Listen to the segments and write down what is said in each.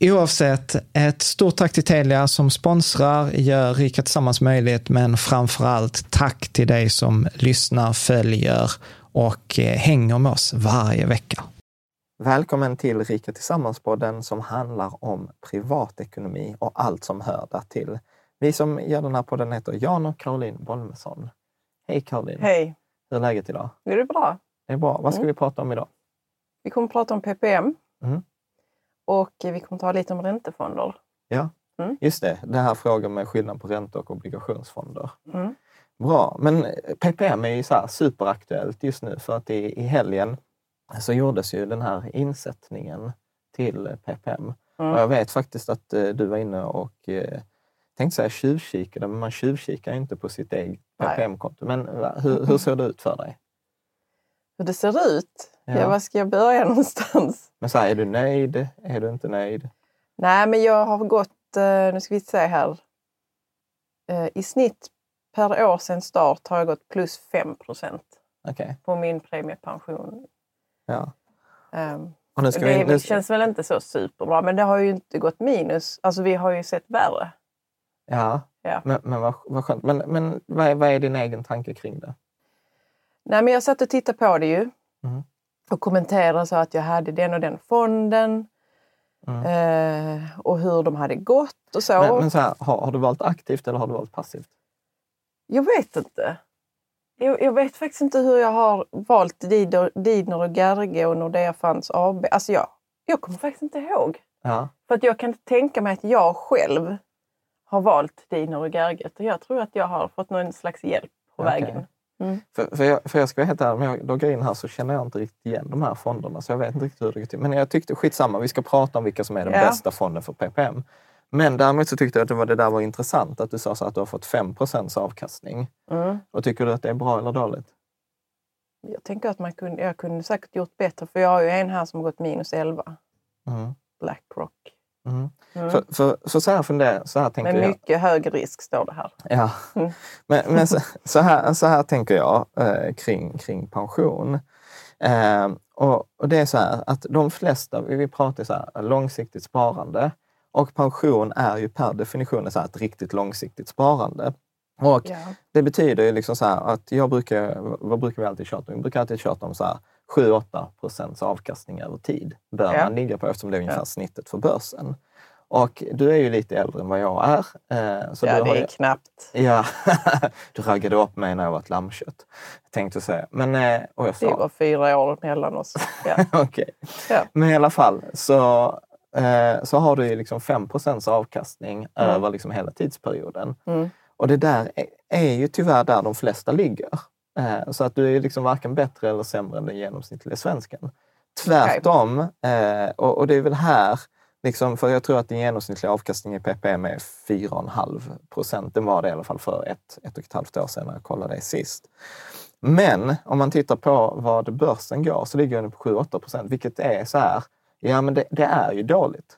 Oavsett, ett stort tack till Telia som sponsrar, gör Rika Tillsammans möjligt, men framför allt tack till dig som lyssnar, följer och eh, hänger med oss varje vecka. Välkommen till Rika Tillsammans-podden som handlar om privatekonomi och allt som hör där till. Vi som gör den här podden heter Jan och Caroline Bolmesson. Hej Caroline! Hej! Hur är läget idag? Det är bra. Det är bra. Vad ska Mm. vi prata om idag? Vi kommer att prata om PPM Mm. Och vi kommer att ta lite om räntefonder. Ja, Mm. just det. Det här frågan med skillnad på ränte och obligationsfonder. Mm. Bra, men PPM är ju så superaktuellt just nu för att i, i helgen så gjordes ju den här insättningen till PPM. Mm. Och jag vet faktiskt att eh, du var inne och eh, tänkte säga tjuvkikade, men man tjuvkikar inte på sitt eget. PPM-konto. Men va, hur, hur såg det ut för dig? Hur det ser ut? Ja. Ja. var ska jag börja någonstans? Men så här, är du nöjd? Är du inte nöjd? Nej, men jag har gått, eh, nu ska vi se här, Eh, i snitt per år sedan start har jag gått plus 5 procent Okej, på min premiepension. ja. Ska det vi, nu, känns väl inte så superbra, men det har ju inte gått minus. Alltså vi har ju sett värre. ja, Ja. men, men vad, vad skönt. Men, men vad, är, vad är din egen tanke kring det? Nej, men jag satt och tittade på det ju Mm. och kommenterade så att jag hade den och den fonden eh, och hur de hade gått och så. Mm. Men, men så här, har, har du valt aktivt eller har du valt passivt? Jag vet inte. Jag, jag vet faktiskt inte hur jag har valt Didner, och Gerge och Nordea Funds AB. Alltså jag, jag kommer faktiskt inte ihåg. Ja. För att jag kan inte tänka mig att jag själv har valt Didner och Gerge. Jag tror att jag har fått någon slags hjälp på Okej. vägen. Mm. För, för, jag, för jag ska vara helt ärlig, om jag loggar in här så känner jag inte riktigt igen de här fonderna. Så jag vet inte riktigt hur det går till. Men jag tyckte skitsamma, vi ska prata om vilka som är den Ja. bästa fonden för PPM. Men däremot så tyckte jag att det, var, det där var intressant, att du sa så att du har fått 5 avkastning. Mm. Och tycker du att det är bra eller dåligt? Jag tänker att man kunde, jag kunde säkert gjort bättre för jag har ju en här som har gått minus 11. Mm. Blackrock. Mm. Mm. För, för, för så här funderar så här tänker Med jag. mycket hög risk står det här. Ja. Mm. Men, men så, så, här, så här tänker jag eh, kring, kring pension. Eh, och, och, det är så här att de flesta, vi pratar så här, långsiktigt sparande och pension är ju per definition så här, ett riktigt långsiktigt sparande. Och ja. Det betyder ju liksom så att jag brukar, vad brukar vi alltid tjata om? Vi brukar alltid tjata om så här 7-8 procents avkastning över tid bör ja. man ligga på eftersom det är ungefär ja. snittet för börsen. Och du är ju lite äldre än vad jag är. Eh, så ja, det är ju... knappt. Ja, du raggade upp mig när jag var ett lammkött, tänkte säga. Men, eh, och jag sa... Det var fyra år mellan oss. Ja. Okej. Ja. Men i alla fall, så, eh, så har du ju liksom 5 avkastning mm. över liksom hela tidsperioden. Mm. Och det där är, är ju tyvärr där de flesta ligger. Så att du är liksom varken bättre eller sämre än den genomsnittliga svensken. Tvärtom, okay. och, och det är väl här Liksom, för jag tror att den genomsnittliga avkastningen i PPM är 4,5 procent. Den var det i alla fall för ett, ett och ett halvt år sedan när jag kollade det sist. Men om man tittar på vad börsen går så ligger den på 7-8 procent, vilket är så här, ja men det, det, är ju dåligt.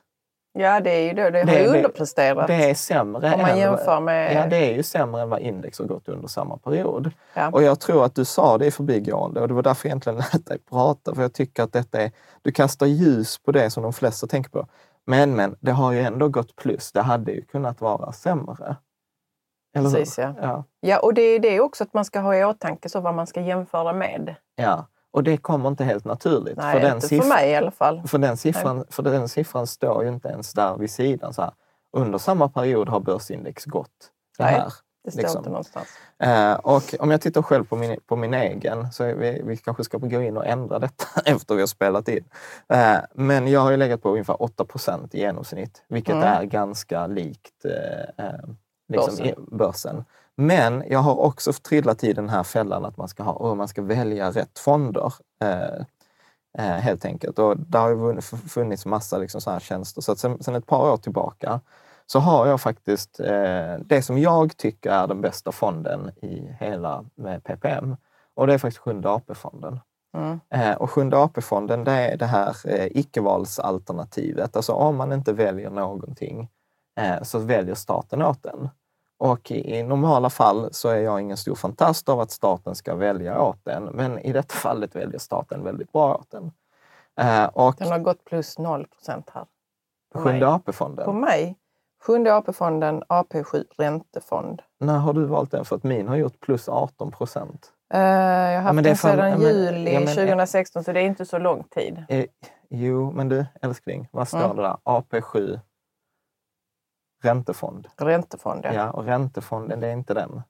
Ja, det är ju det. Det har ju underpresterat. Det är sämre. Om man jämför med... Ja, det är ju sämre än vad index har gått under samma period. Ja. Och jag tror att du sa det i förbigående och det var därför jag egentligen lät dig prata. För jag tycker att detta är, du kastar ljus på det som de flesta tänker på. Men, men, det har ju ändå gått plus. Det hade ju kunnat vara sämre. Eller Precis, ja. ja. Ja, och det är det också att man ska ha i åtanke så vad man ska jämföra med. Ja, och det kommer inte helt naturligt. Nej, för inte för mig i alla fall. För den, siffran, för den siffran står ju inte ens där vid sidan. Så här. Under samma period har börsindex gått. Det Nej. här. Det står liksom. inte någonstans. Eh, och om jag tittar själv på min, på min egen, så vi, vi kanske ska gå in och ändra detta efter vi har spelat in. Eh, men jag har ju legat på ungefär 8 procent i genomsnitt, vilket mm. är ganska likt eh, eh liksom börsen. börsen. Men jag har också trillat i den här fällan att man ska, ha, och man ska välja rätt fonder. Eh, eh, helt enkelt. Och där har funnits massa liksom så här tjänster. Så att sen, sen ett par år tillbaka så har jag faktiskt eh, det som jag tycker är den bästa fonden i hela med PPM. Och det är faktiskt Sjunde AP-fonden. Mm. Eh, och Sjunde AP-fonden det är det här eh, icke-valsalternativet. Alltså om man inte väljer någonting eh, så väljer staten åt den. Och i, normala fall så är jag ingen stor fantast av att staten ska välja åt den. Men i detta fallet väljer staten väldigt bra åt den. Eh, och den har gått plus 0 procent här. Sjunde AP-fonden? På mig? Sjunde AP-fonden, AP7 räntefond. När har du valt den? För att min har gjort plus 18 procent. Uh, jag har haft ja, den sedan juli ja, men, 2016, så det är inte så lång tid. Eh, jo, men du älskling, vad står mm. det där? AP7 räntefond. Räntefond, ja. ja. Och räntefonden, det är inte den.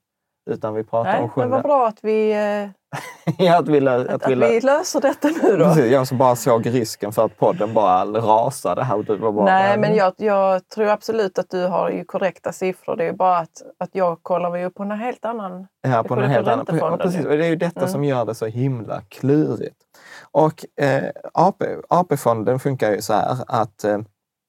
Utan vi pratar Nej, om sjunde... Men vad bra att vi, ja, att vi, lö... att, att, vi, lö... vi löser detta nu då. Precis, jag som bara såg risken för att podden bara rasade här. Du var bara, Nej, men jag, jag, tror absolut att du har ju korrekta siffror. Det är bara att, att jag kollar ju på en helt annan... Ja, på en helt annan. Ja, precis. Och det är ju detta mm. som gör det så himla klurigt. Och eh, AP, AP-fonden funkar ju så här att eh,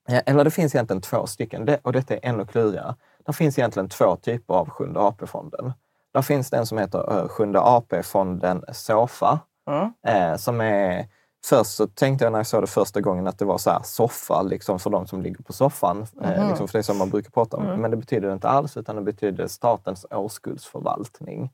eller det finns egentligen två stycken och detta är ännu klurigare. Det finns egentligen två typer av Sjunde AP-fonden. Där finns det en som heter uh, Sjunde AP-fonden SOFA. Mm. Eh, som är, först så tänkte jag när jag såg det första gången att det var så här soffa liksom för de som ligger på soffan. Mm. Eh, liksom för det som man brukar prata om. Mm. Men det betyder det inte alls, utan det betyder statens årskuldsförvaltning.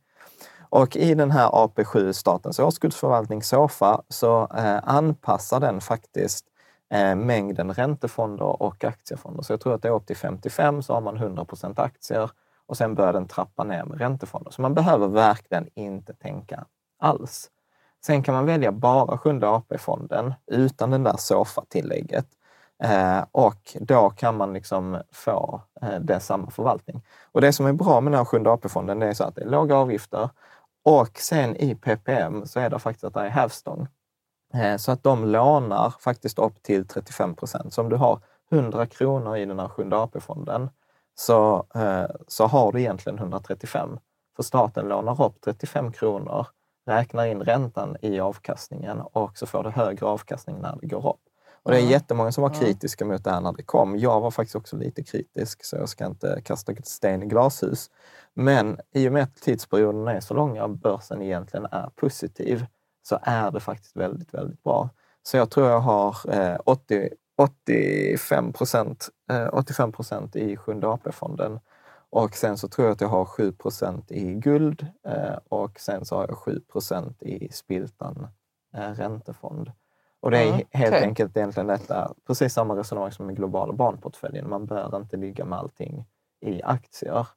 Och i den här AP7, statens årskuldsförvaltning SOFA, så eh, anpassar den faktiskt eh, mängden räntefonder och aktiefonder. Så jag tror att det är upp till 55 så har man 100 procent aktier och sen börjar den trappa ner med räntefonder. Så man behöver verkligen inte tänka alls. Sen kan man välja bara Sjunde AP-fonden utan den där SOFA-tillägget. Eh, och då kan man liksom få eh, det samma förvaltning. Och det som är bra med den här Sjunde AP-fonden det är så att det är låga avgifter och sen i PPM så är det faktiskt att det är hävstång. Eh, så att de lånar faktiskt upp till 35 procent. Så om du har 100 kronor i den här Sjunde AP-fonden så, eh, så har du egentligen 135. För staten lånar upp 35 kronor, räknar in räntan i avkastningen och så får du högre avkastning när det går upp. Och det är jättemånga som var kritiska mot det här när det kom. Jag var faktiskt också lite kritisk, så jag ska inte kasta sten i glashus. Men i och med att tidsperioderna är så långa och börsen egentligen är positiv, så är det faktiskt väldigt, väldigt bra. Så jag tror jag har eh, 80, 85 procent 85 procent i Sjunde AP-fonden. Och sen så tror jag att jag har 7 procent i guld eh, och sen så har jag 7 procent i Spiltan eh, räntefond. Och det är Mm, helt okej. enkelt egentligen detta, precis samma resonemang som med globala barnportföljen. Man bör inte ligga med allting i aktier.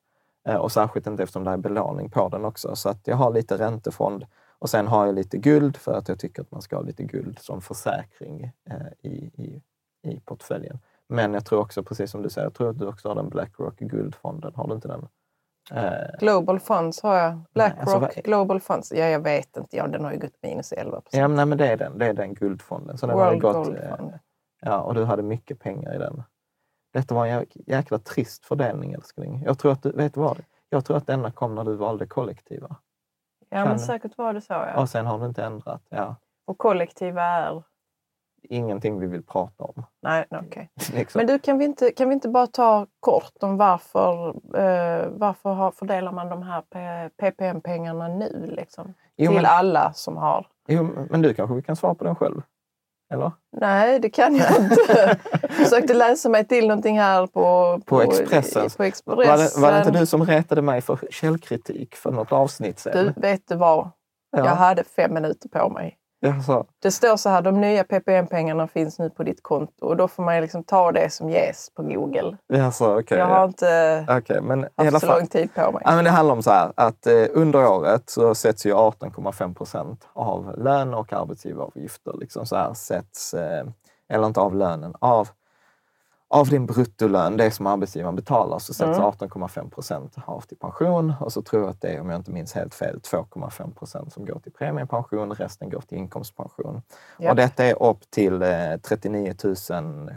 Eh, och särskilt inte eftersom det är belåning på den också. Så att jag har lite räntefond och sen har jag lite guld för att jag tycker att man ska ha lite guld som försäkring eh, i, i, i portföljen. Men jag tror också, precis som du säger, jag tror att du också har den Blackrock guldfonden. Har du inte den? Eh, Global Funds har jag. Blackrock alltså Global Funds. Ja, jag vet inte. Ja, den har ju gått minus 11 procent. ja, men, nej, men det är den, det är den guldfonden. Så den har World gått, Gold eh, Fund. Ja, och du hade mycket pengar i den. Detta var en jäk- jäkla trist fördelning, älskling. Jag tror att du, vet vad? Jag tror att denna kom när du valde kollektiva. Ja, men säkert var det så. Ja. Och sen har du inte ändrat. Ja. Och kollektiva är... Ingenting vi vill prata om. Nej, okej. Liksom. Men du, kan vi, inte, kan vi inte bara ta kort om varför, eh, varför har, fördelar man de här PPM-pengarna nu? Liksom, jo, till men, alla som har... jo, men du kanske vi kan svara på den själv? Eller? Nej, det kan jag inte. Jag försökte läsa mig till någonting här på, På Expressen. På Var Expressen. det, var det inte du som retade mig för källkritik för något avsnitt sen? Du, vet du vad? Jag ja. hade fem minuter på mig. Jag sa, Det står så här, de nya PPM-pengarna finns nu på ditt konto och då får man liksom ta det som ges på Google. jag sa okej. Jag har inte Okej, men haft så fall. lång tid på mig. Ja, men det handlar om så här att eh, under året så sätts ju 18,5 procent av lön och arbetsgivaravgifter. Liksom så här sätts, eh, eller inte av lönen, av, av din bruttolön, det som arbetsgivaren betalar, så sätts Mm. 18,5 procent av till pension. Och så tror jag att det är, om jag inte minns helt fel, 2,5 procent som går till premiepension. Resten går till inkomstpension. Japp. Och detta är upp till eh, 39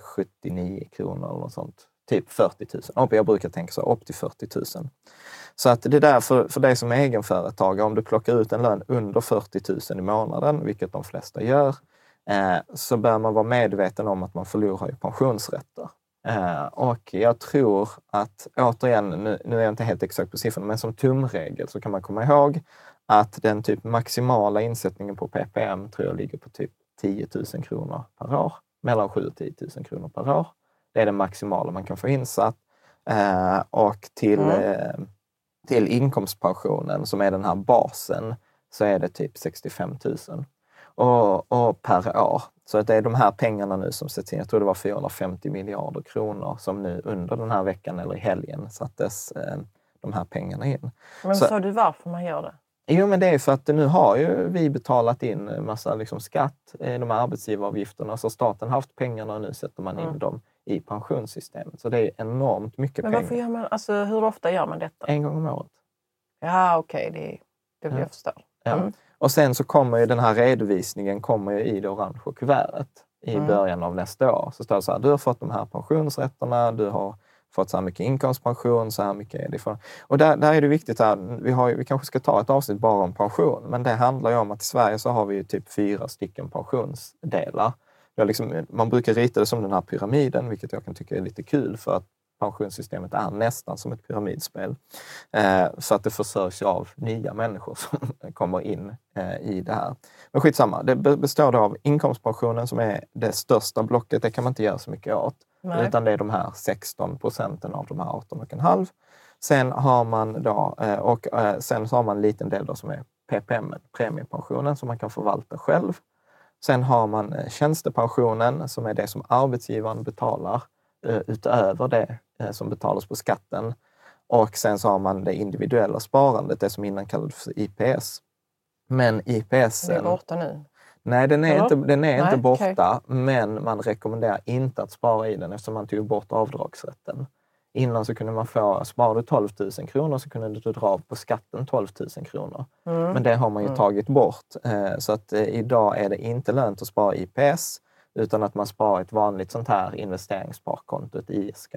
079 kronor eller något sånt. Typ 40 000. Upp, jag brukar tänka så, upp till 40 000. Så att det är därför, för dig som är egenföretagare, om du plockar ut en lön under 40 000 i månaden, vilket de flesta gör, eh, så bör man vara medveten om att man förlorar ju pensionsrätter. Eh, och jag tror att, återigen, nu, nu är jag inte helt exakt på siffrorna, men som tumregel så kan man komma ihåg att den typ maximala insättningen på PPM tror jag ligger på typ 10 000 kronor per år. Mellan 7 och 10 000 kronor per år. Det är det maximala man kan få insatt. Eh, och till, Mm. eh, till inkomstpensionen, som är den här basen, så är det typ 65 000 och, och per år. Så att det är de här pengarna nu som sätts in. Jag tror det var 450 miljarder kronor som nu under den här veckan eller i helgen sattes eh, de här pengarna in. Men så- sa du varför man gör det? Jo, men det är för att nu har ju vi betalat in massa liksom skatt, eh, de här arbetsgivaravgifterna, så staten har haft pengarna och nu sätter man in Mm. dem i pensionssystemet. Så det är enormt mycket Men pengar. gör man, alltså, hur ofta gör man detta? En gång om året. Ja, okej, det, det vill Ja. jag förstå. Ja. Och sen så kommer ju den här redovisningen kommer ju i det orangea kuvertet i Mm. början av nästa år. Så står det så här, du har fått de här pensionsrätterna, du har fått så här mycket inkomstpension, så här mycket är det för... Och där, där är det viktigt, här, vi, har, vi kanske ska ta ett avsnitt bara om pension, men det handlar ju om att i Sverige så har vi ju typ fyra stycken pensionsdelar. Liksom, man brukar rita det som den här pyramiden, vilket jag kan tycka är lite kul för att pensionssystemet är nästan som ett pyramidspel. Eh, så att det försörjs av nya människor som kommer in eh, i det här. Men skitsamma, det be- består av inkomstpensionen som är det största blocket. Det kan man inte göra så mycket åt. Nej. Utan det är de här 16 procenten av de här 18,5. Sen har man då, eh, och sen så har man en liten del då som är PPM, premiepensionen, som man kan förvalta själv. Sen har man tjänstepensionen som är det som arbetsgivaren betalar utöver det eh, som betalas på skatten. Och sen så har man det individuella sparandet, det som innan kallades för IPS. Men IPS... Det är borta nu. Nej, den är, Eller? inte, den är Nej, inte borta, okej. men man rekommenderar inte att spara i den eftersom man tog bort avdragsrätten. Innan så kunde man få, sparar du 12 000 kronor så kunde du dra av på skatten 12 000 kronor. Mm. Men det har man ju tagit bort. Eh, Så att eh, idag är det inte lönt att spara IPS utan att man sparar ett vanligt sånt här investeringssparkonto, ett ISK.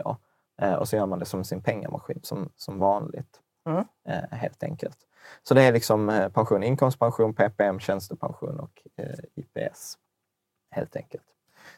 Eh, Och så gör man det som sin pengamaskin som, som vanligt. Mm. Eh, Helt enkelt. Så det är liksom eh, pension, inkomstpension, PPM, tjänstepension och eh, IPS. Helt enkelt.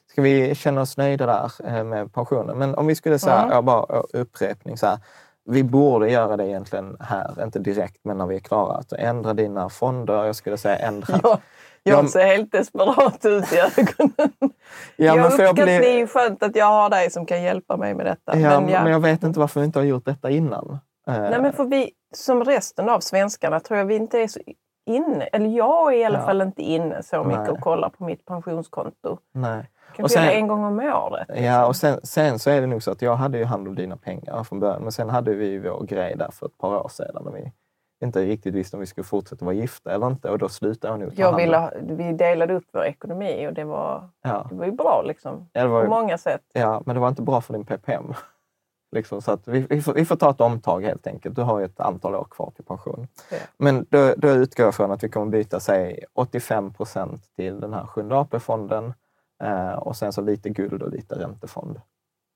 Ska vi känna oss nöjda där eh, med pensionen? Men om vi skulle säga, Mm. bara upprepning så här. Vi borde göra det egentligen här, inte direkt, men när vi är klara. Att ändra dina fonder. Jag skulle säga ändra... Jag, jag Ja, ser helt desperat ut i ögonen. Ja, men jag jag uppskattar, bli- Det är skönt att jag har dig som kan hjälpa mig med detta. Ja, men, ja. men jag vet inte varför vi inte har gjort detta innan. Eh, Nej, men för vi, som resten av svenskarna tror jag vi inte är så inne, eller jag är i alla Ja. fall inte inne så mycket Nej. och kollar på mitt pensionskonto. Nej. Och sen- en gång om året. liksom. Ja, och sen, sen så är det nog så att jag hade ju hand om dina pengar från början, men sen hade vi vår grej där för ett par år sedan när vi inte riktigt visste om vi skulle fortsätta vara gifta eller inte och då slutade jag nog ta Jag ville, ha- vi delade upp vår ekonomi och det var, Ja. det var ju bra liksom. Ja, var På många sätt. Ja, men det var inte bra för din PPM. liksom, så att vi, vi, får, vi får ta ett omtag helt enkelt. Du har ju ett antal år kvar till pension. Ja. Men då, då utgår jag från att vi kommer byta sig 85 procent till den här sjunde AP-fonden eh, och sen så lite guld och lite räntefond.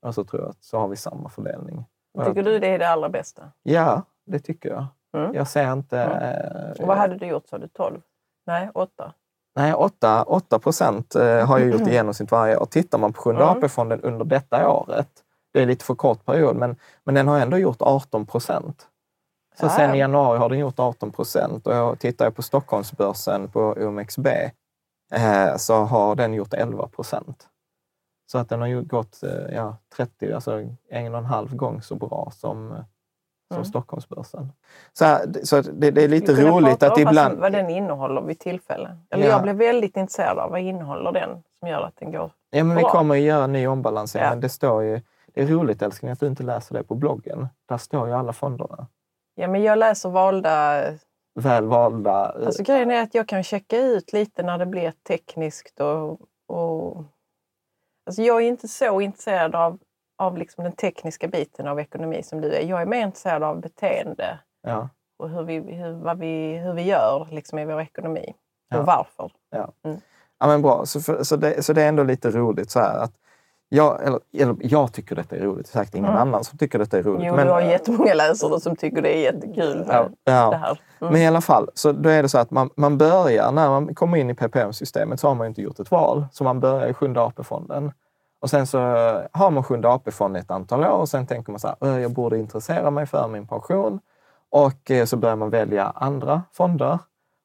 Och så tror jag att så har vi samma fördelning. Tycker du det är det allra bästa? Ja, det tycker jag. Mm. Jag ser inte... Mm. eh, Och vad hade du gjort sa du? 12? Nej, 8? Nej, 8, 8 procent eh, har jag gjort i genomsnitt varje år. Tittar man på Sjunde Mm. AP-fonden under detta året, det är lite för kort period, men, men den har ändå gjort 18 procent. Så Ja. sen i januari har den gjort 18 procent och jag tittar jag på Stockholmsbörsen på OMXB så har den gjort 11 procent. Så att den har ju gått eh, ja, 30, alltså en och en halv gång så bra som, eh, som Mm. Stockholmsbörsen. Så, här, så det, det är lite Vi roligt att om ibland... Vad, den innehåller vid tillfälle. Eller Ja. jag blev väldigt intresserad av vad innehåller den som gör att den går... Ja, men vi Bra. kommer att göra en ny ombalansering. Ja. Men det står ju, det är roligt älskling att du inte läser det på bloggen. Där står ju alla fonderna. Ja, men jag läser valda... Väl valda. eh, Alltså grejen är att jag kan checka ut lite när det blir tekniskt och... och alltså jag är inte så intresserad av, av liksom den tekniska biten av ekonomi som du är. Jag är mer intresserad av beteende ja, och hur vi, hur, vad vi, hur vi gör liksom i vår ekonomi. Ja. Och varför. ja. Mm. ja, men bra. Så, för, så, det, så det är ändå lite roligt så här att jag, eller, eller, jag tycker detta är roligt. Säkert ingen Mm. annan som tycker detta är roligt. Jo, men, du har jättemånga läsare som tycker det är jättekul ja, ja. det här. Mm. Men i alla fall, så då är det så att man, man börjar, när man kommer in i PPM-systemet så har man inte gjort ett val. Så man börjar i Sjunde AP-fonden. Och sen så har man Sjunde AP-fonden ett antal år och sen tänker man så här, "Ö, jag borde intressera mig för min pension. Och eh, så börjar man välja andra fonder.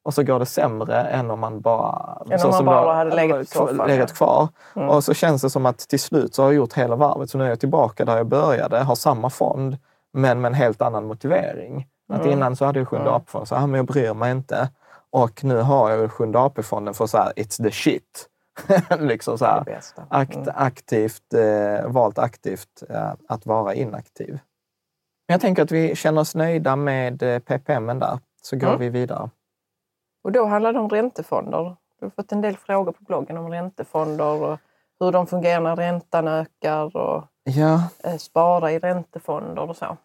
Och så går det sämre än om man bara, Än om man bara jag- hade legat kvar- legat kvar. Mm. Och så känns det som att till slut så har jag gjort hela varvet. Så nu är jag tillbaka där jag började, har samma fond, men med en helt annan motivering. Att Mm. innan så hade jag Sjunde Mm. AP-fonden, så ah, men jag bryr mig inte. Och nu har jag Sjunde AP-fonden för så här, it's the shit. liksom så här, bästa. akt, Mm. aktivt, eh, valt aktivt eh, att vara inaktiv. Jag tänker att vi känner oss nöjda med eh, PPM där, så går Mm. vi vidare. Och då handlar det om räntefonder. Du har fått en del frågor på bloggen om räntefonder och hur de fungerar när räntan ökar och Ja, eh, spara i räntefonder och så.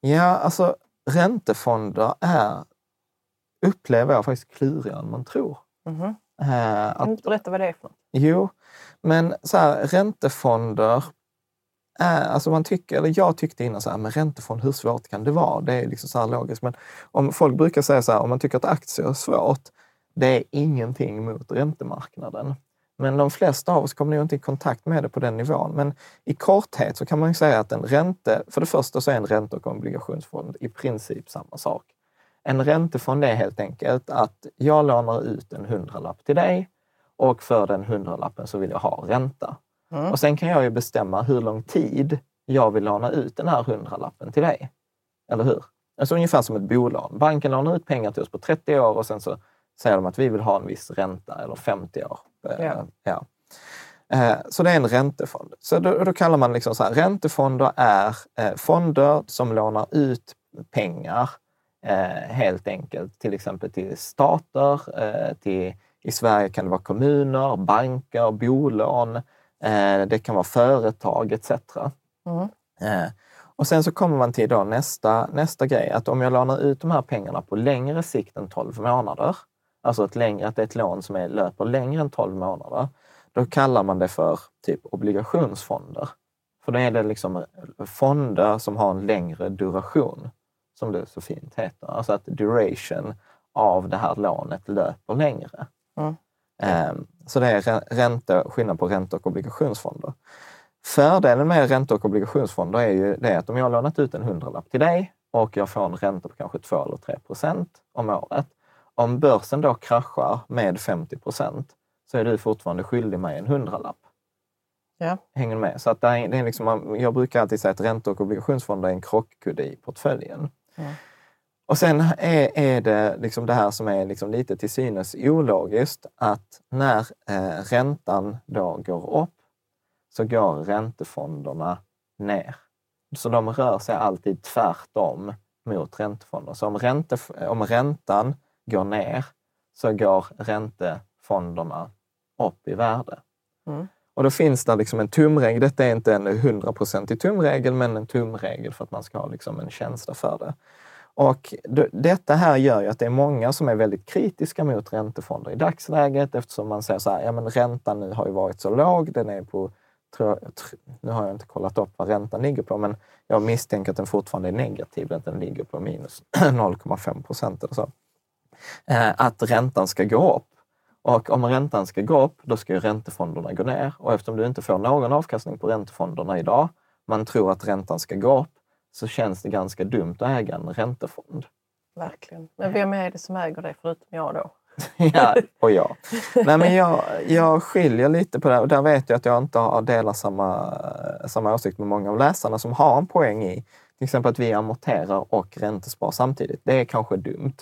ja, alltså räntefonder är, upplever jag faktiskt klurigare än man tror. Mhm. Eh, att Kan du inte berätta vad det är för något? Jo, men så här, räntefonder, är, alltså man tycker, eller jag tyckte innan så här, men räntefond, hur svårt kan det vara? Det är liksom så här logiskt. Men om folk brukar säga så här, om man tycker att aktier är svårt, det är ingenting mot räntemarknaden. Men de flesta av oss kommer nog inte i kontakt med det på den nivån. Men i korthet så kan man ju säga att en ränte, för det första så är en ränte och obligationsfond i princip samma sak. En räntefond är helt enkelt att jag lånar ut en hundralapp till dig och för den hundralappen så vill jag ha ränta. Mm. Och sen kan jag ju bestämma hur lång tid jag vill låna ut den här hundralappen till dig. Eller hur? Alltså ungefär som ett bolån. Banken lånar ut pengar till oss på 30 år och sen så säger de att vi vill ha en viss ränta eller 50 år. Eh, Ja. ja. Eh, Så det är en räntefond. Så då, då kallar man liksom så här, räntefonder är eh, fonder som lånar ut pengar helt enkelt, till exempel till stater, till, i Sverige kan det vara kommuner, banker, bolån, det kan vara företag etc. Mm. Eh, och sen så kommer man till då nästa, nästa grej, att om jag lånar ut de här pengarna på längre sikt än 12 månader, alltså ett längre, att det är ett lån som är, löper längre än 12 månader, då kallar man det för typ obligationsfonder. För då är det liksom fonder som har en längre duration, som det så fint heter. Alltså att duration av det här lånet löper längre. Mm. Ehm, Så det är rä- ränte, skillnad på ränte och obligationsfonder. Fördelen med ränte och obligationsfonder är ju det att om jag har lånat ut en hundralapp till dig och jag får en ränta på kanske 2 eller 3 procent om året. Om börsen då kraschar med 50 procent så är du fortfarande skyldig mig en hundralapp. Ja. Hänger du med? Så att det är, liksom, jag brukar alltid säga att ränte och obligationsfonder är en krockkudde i portföljen. Mm. Och sen är, är det liksom det här som är liksom lite till synes ologiskt, att när eh, räntan då går upp så går räntefonderna ner. Så de rör sig alltid tvärtom mot räntefonder. Så om, ränte, om räntan går ner så går räntefonderna upp i värde. Mm. Och då finns det liksom en tumregel. Detta är inte en hundraprocentig tumregel, men en tumregel för att man ska ha liksom en känsla för det. Och detta här gör ju att det är många som är väldigt kritiska mot räntefonder i dagsläget eftersom man säger så här, ja men räntan nu har ju varit så låg, den är på, tror, nu har jag inte kollat upp vad räntan ligger på, men jag misstänker att den fortfarande är negativ, att den ligger på minus 0,5 procent eller så. Eh, att räntan ska gå upp. Och om räntan ska gå upp, då ska ju räntefonderna gå ner. Och eftersom du inte får någon avkastning på räntefonderna idag, man tror att räntan ska gå upp, så känns det ganska dumt att äga en räntefond. Verkligen. Men vem är det som äger det förutom jag då? ja, och jag. Nej, men jag, jag skiljer lite på det och där vet jag att jag inte har delar samma, samma åsikt med många av läsarna som har en poäng i till exempel att vi amorterar och räntespar samtidigt. Det är kanske dumt.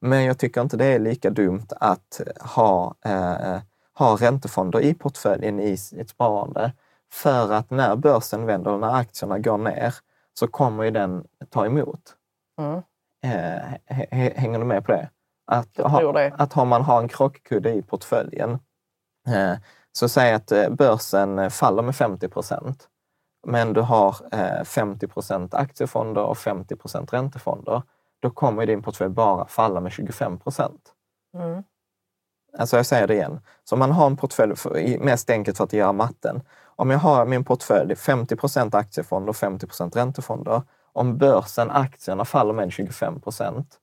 Men jag tycker inte det är lika dumt att ha, eh, ha räntefonder i portföljen i ett sparande. För att när börsen vänder och när aktierna går ner så kommer ju den ta emot. Mm. Eh, hänger du med på det? Att, ha, det. att har man har en krockkudde i portföljen, eh, så säg att eh, börsen faller med 50 procent, men du har eh, 50 procent aktiefonder och 50 procent räntefonder, då kommer din portfölj bara falla med 25 procent. Mm. Alltså jag säger det igen. Så om man har en portfölj, för, mest enkelt för att göra matten. Om jag har min portfölj 50 procent aktiefonder och 50 procent räntefonder. Om börsen, aktierna faller med 25 procent,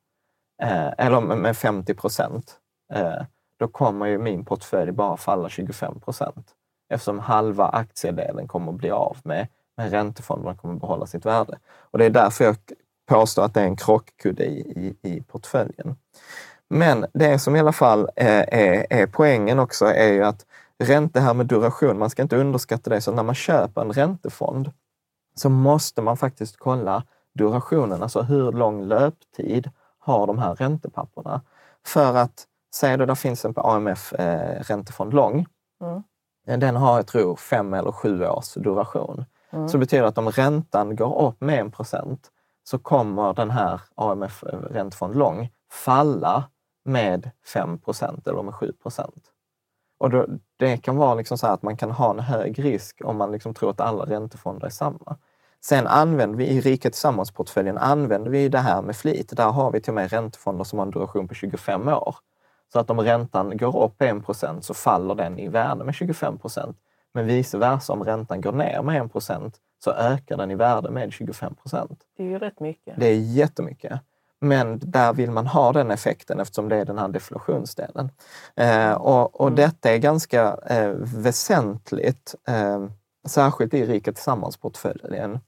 eh, eller med 50 procent, eh, då kommer ju min portfölj bara falla 25 procent. Eftersom halva aktiedelen kommer att bli av med, men räntefonderna kommer att behålla sitt värde. Och det är därför jag påstår att det är en krockkudde i, i, i portföljen. Men det som i alla fall är, är, är poängen också är ju att ränte här med duration, man ska inte underskatta det. Så när man köper en räntefond så måste man faktiskt kolla durationen, alltså hur lång löptid har de här räntepapperna? För att, säg då det finns en AMF eh, räntefond lång. Mm. Den har, jag tror, fem eller sju års duration. Mm. Så det betyder att om räntan går upp med en procent så kommer den här AMF eh, räntefond lång falla med 5% eller med 7 och då, Det kan vara liksom så att man kan ha en hög risk om man liksom tror att alla räntefonder är samma. Sen använder vi i Rika Tillsammans-portföljen använder vi det här med flit. Där har vi till och med räntefonder som har en duration på 25 år. Så att om räntan går upp 1% så faller den i värde med 25% Men vice versa, om räntan går ner med 1 så ökar den i värde med 25% Det är ju rätt mycket. Det är jättemycket. Men där vill man ha den effekten eftersom det är den här deflationsdelen. Eh, och, och mm. detta är ganska eh, väsentligt, eh, särskilt i Rika Tillsammans-portföljen.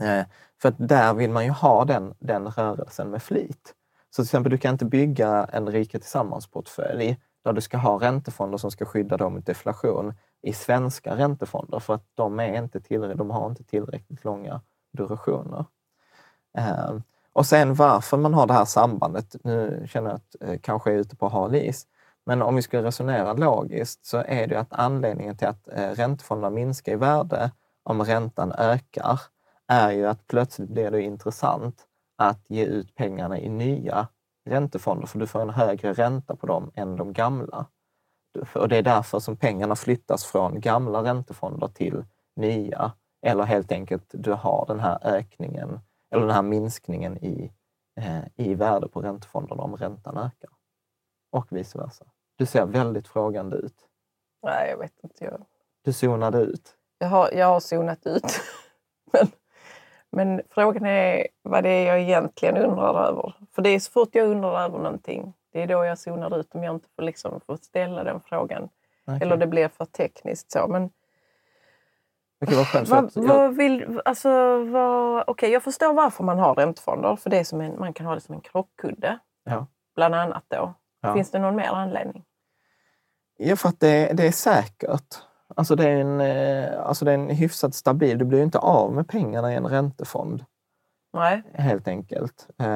Eh, för att där vill man ju ha den, den rörelsen med flit. Så till exempel, du kan inte bygga en Rika Tillsammans-portfölj där du ska ha räntefonder som ska skydda dem mot deflation i svenska räntefonder för att de, är inte tillräckligt, de har inte tillräckligt långa durationer. Och sen varför man har det här sambandet, nu känner jag att eh, kanske är ute på hal is, men om vi ska resonera logiskt så är det att anledningen till att eh, räntefonderna minskar i värde om räntan ökar är ju att plötsligt blir det intressant att ge ut pengarna i nya räntefonder, för du får en högre ränta på dem än de gamla. Och det är därför som pengarna flyttas från gamla räntefonder till nya. Eller helt enkelt, du har den här ökningen eller den här minskningen i, eh, i värde på räntefonderna om räntan ökar. Och vice versa. Du ser väldigt frågande ut. Nej, jag vet inte. Jag... Du zonade ut. Jag har, jag har zonat ut. men, men frågan är vad det är jag egentligen undrar över. För det är så fort jag undrar över någonting, det är då jag zonar ut om jag inte får, liksom, får ställa den frågan. Okay. Eller det blir för tekniskt så. Men Okej, vad skönt. Vad, vad vill, alltså, vad, okay, jag förstår varför man har räntefonder. För det är som en, man kan ha det som en krockkudde. Ja. Bland annat då. Ja. Finns det någon mer anledning? Ja, för att det, det är säkert. Alltså det, är en, eh, alltså det är en hyfsat stabil... Du blir ju inte av med pengarna i en räntefond. Nej, helt enkelt. Eh,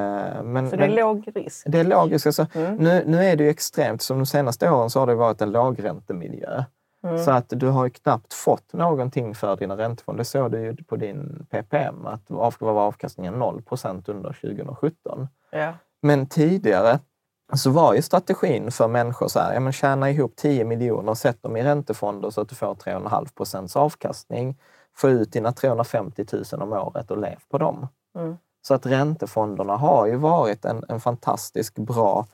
Men, så det är men- låg risk. det är logiskt. Alltså, Mm. nu, nu är det ju extremt, som de senaste åren så har det varit en lågräntemiljö. Mm. Så att du har ju knappt fått någonting för dina räntefonder. Det såg du ju på din PPM, att av- var avkastningen 0% under 2017. Ja. Men tidigare så var ju strategin för människor så här, ja men tjäna ihop 10 miljoner, sätt dem i räntefonder så att du får 3,5 procents avkastning. Få ut dina 350 000 om året och lev på dem. Mm. Så att räntefonderna har ju varit en, en fantastisk bra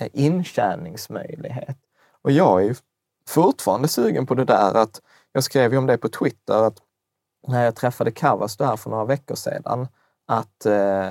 eh, intjäningsmöjlighet. Och jag är ju fortfarande sugen på det där att, jag skrev ju om det på Twitter, att när jag träffade Kavas där för några veckor sedan, att eh,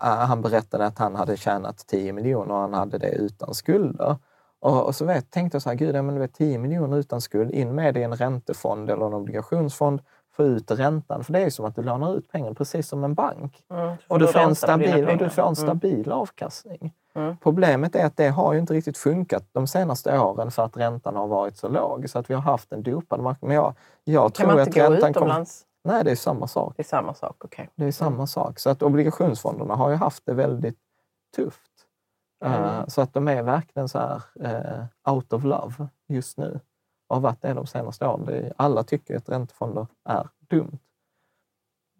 han berättade att han hade tjänat 10 miljoner och han hade det utan skulder. Och, och så vet, tänkte jag så här, gud, ja, men du vet, 10 miljoner utan skuld, in med det i en räntefond eller en obligationsfond, få ut räntan. För det är ju som att du lånar ut pengar precis som en bank. Mm. Och du, får en stabil, och du får en Mm. stabil avkastning. Mm. Problemet är att det har ju inte riktigt funkat de senaste åren för att räntan har varit så låg. Så att vi har haft en dopad marknad. Men jag, jag Kan tror man att inte gå räntan kommer... utomlands? Nej, det är samma sak. Det är samma sak, okej. Det är samma sak. Så att obligationsfonderna har ju haft det väldigt tufft. Mm. Eh, Så att de är verkligen så här eh, out of love just nu. Har varit det de senaste åren. Alla tycker att räntefonder är dumt.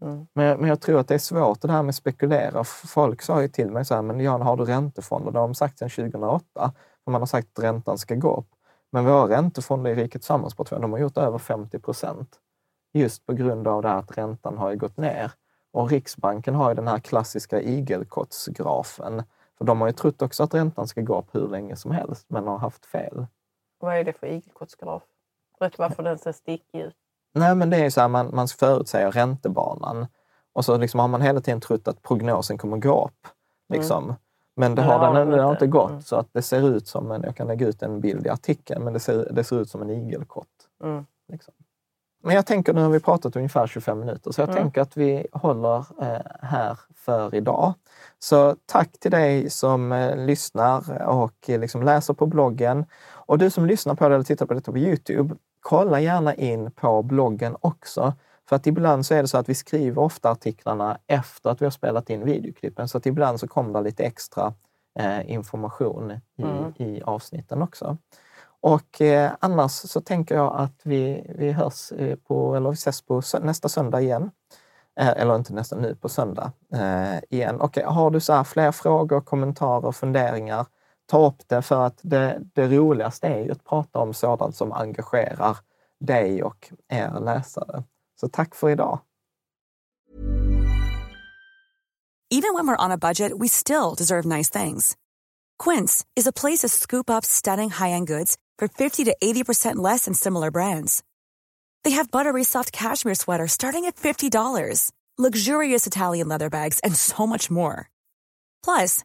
Mm. Men, jag- men jag tror att det är svårt det här med spekulera. Folk sa ju till mig så här, men Jan, har du räntefonder? Det har de sagt sedan 2008. För man har sagt att räntan ska gå upp. Men våra räntefonder i Rikets Samhällsportfölj, de har gjort över 50 procent. Just på grund av det här att räntan har ju gått ner. Och Riksbanken har ju den här klassiska igelkottsgrafen. För de har ju trott också att räntan ska gå upp hur länge som helst, men har haft fel. Vad är det för igelkottsgraf? Berätta varför den ser stickig ut. Nej, men det är så här, man, man förutsäger räntebanan och så liksom har man hela tiden trott att prognosen kommer gå upp. Liksom. Men det Mm. Men det har har den ännu inte. inte gått, Mm. så att det ser ut som en, jag kan lägga ut en bild i artikeln, men det ser, det ser ut som en igelkott. Mm. Liksom. Men jag tänker, nu har vi pratat ungefär 25 minuter, så jag Mm. tänker att vi håller eh, här för idag. Så tack till dig som eh, lyssnar och eh, liksom läser på bloggen. Och du som lyssnar på det eller tittar på detta på Youtube, kolla gärna in på bloggen också. För att ibland så är det så att vi skriver ofta artiklarna efter att vi har spelat in videoklippen, så att ibland så kommer det lite extra eh, information i, Mm. i avsnitten också. Och eh, annars så tänker jag att vi, vi hörs eh, på, eller vi ses på sö- nästa söndag igen. Eh, eller inte nästa, nu på söndag eh, igen. Och har du så här fler frågor, kommentarer, funderingar, ta upp det för att det, det roligaste är ju att prata om sådant som engagerar dig och er läsare. Så tack för idag! Even when we're on a budget, we still deserve nice things. Quince is a place to scoop up stunning high-end goods for 50 to 80% less than similar brands. They have buttery soft cashmere sweaters starting at $50, luxurious Italian leather bags, and so much more. Plus,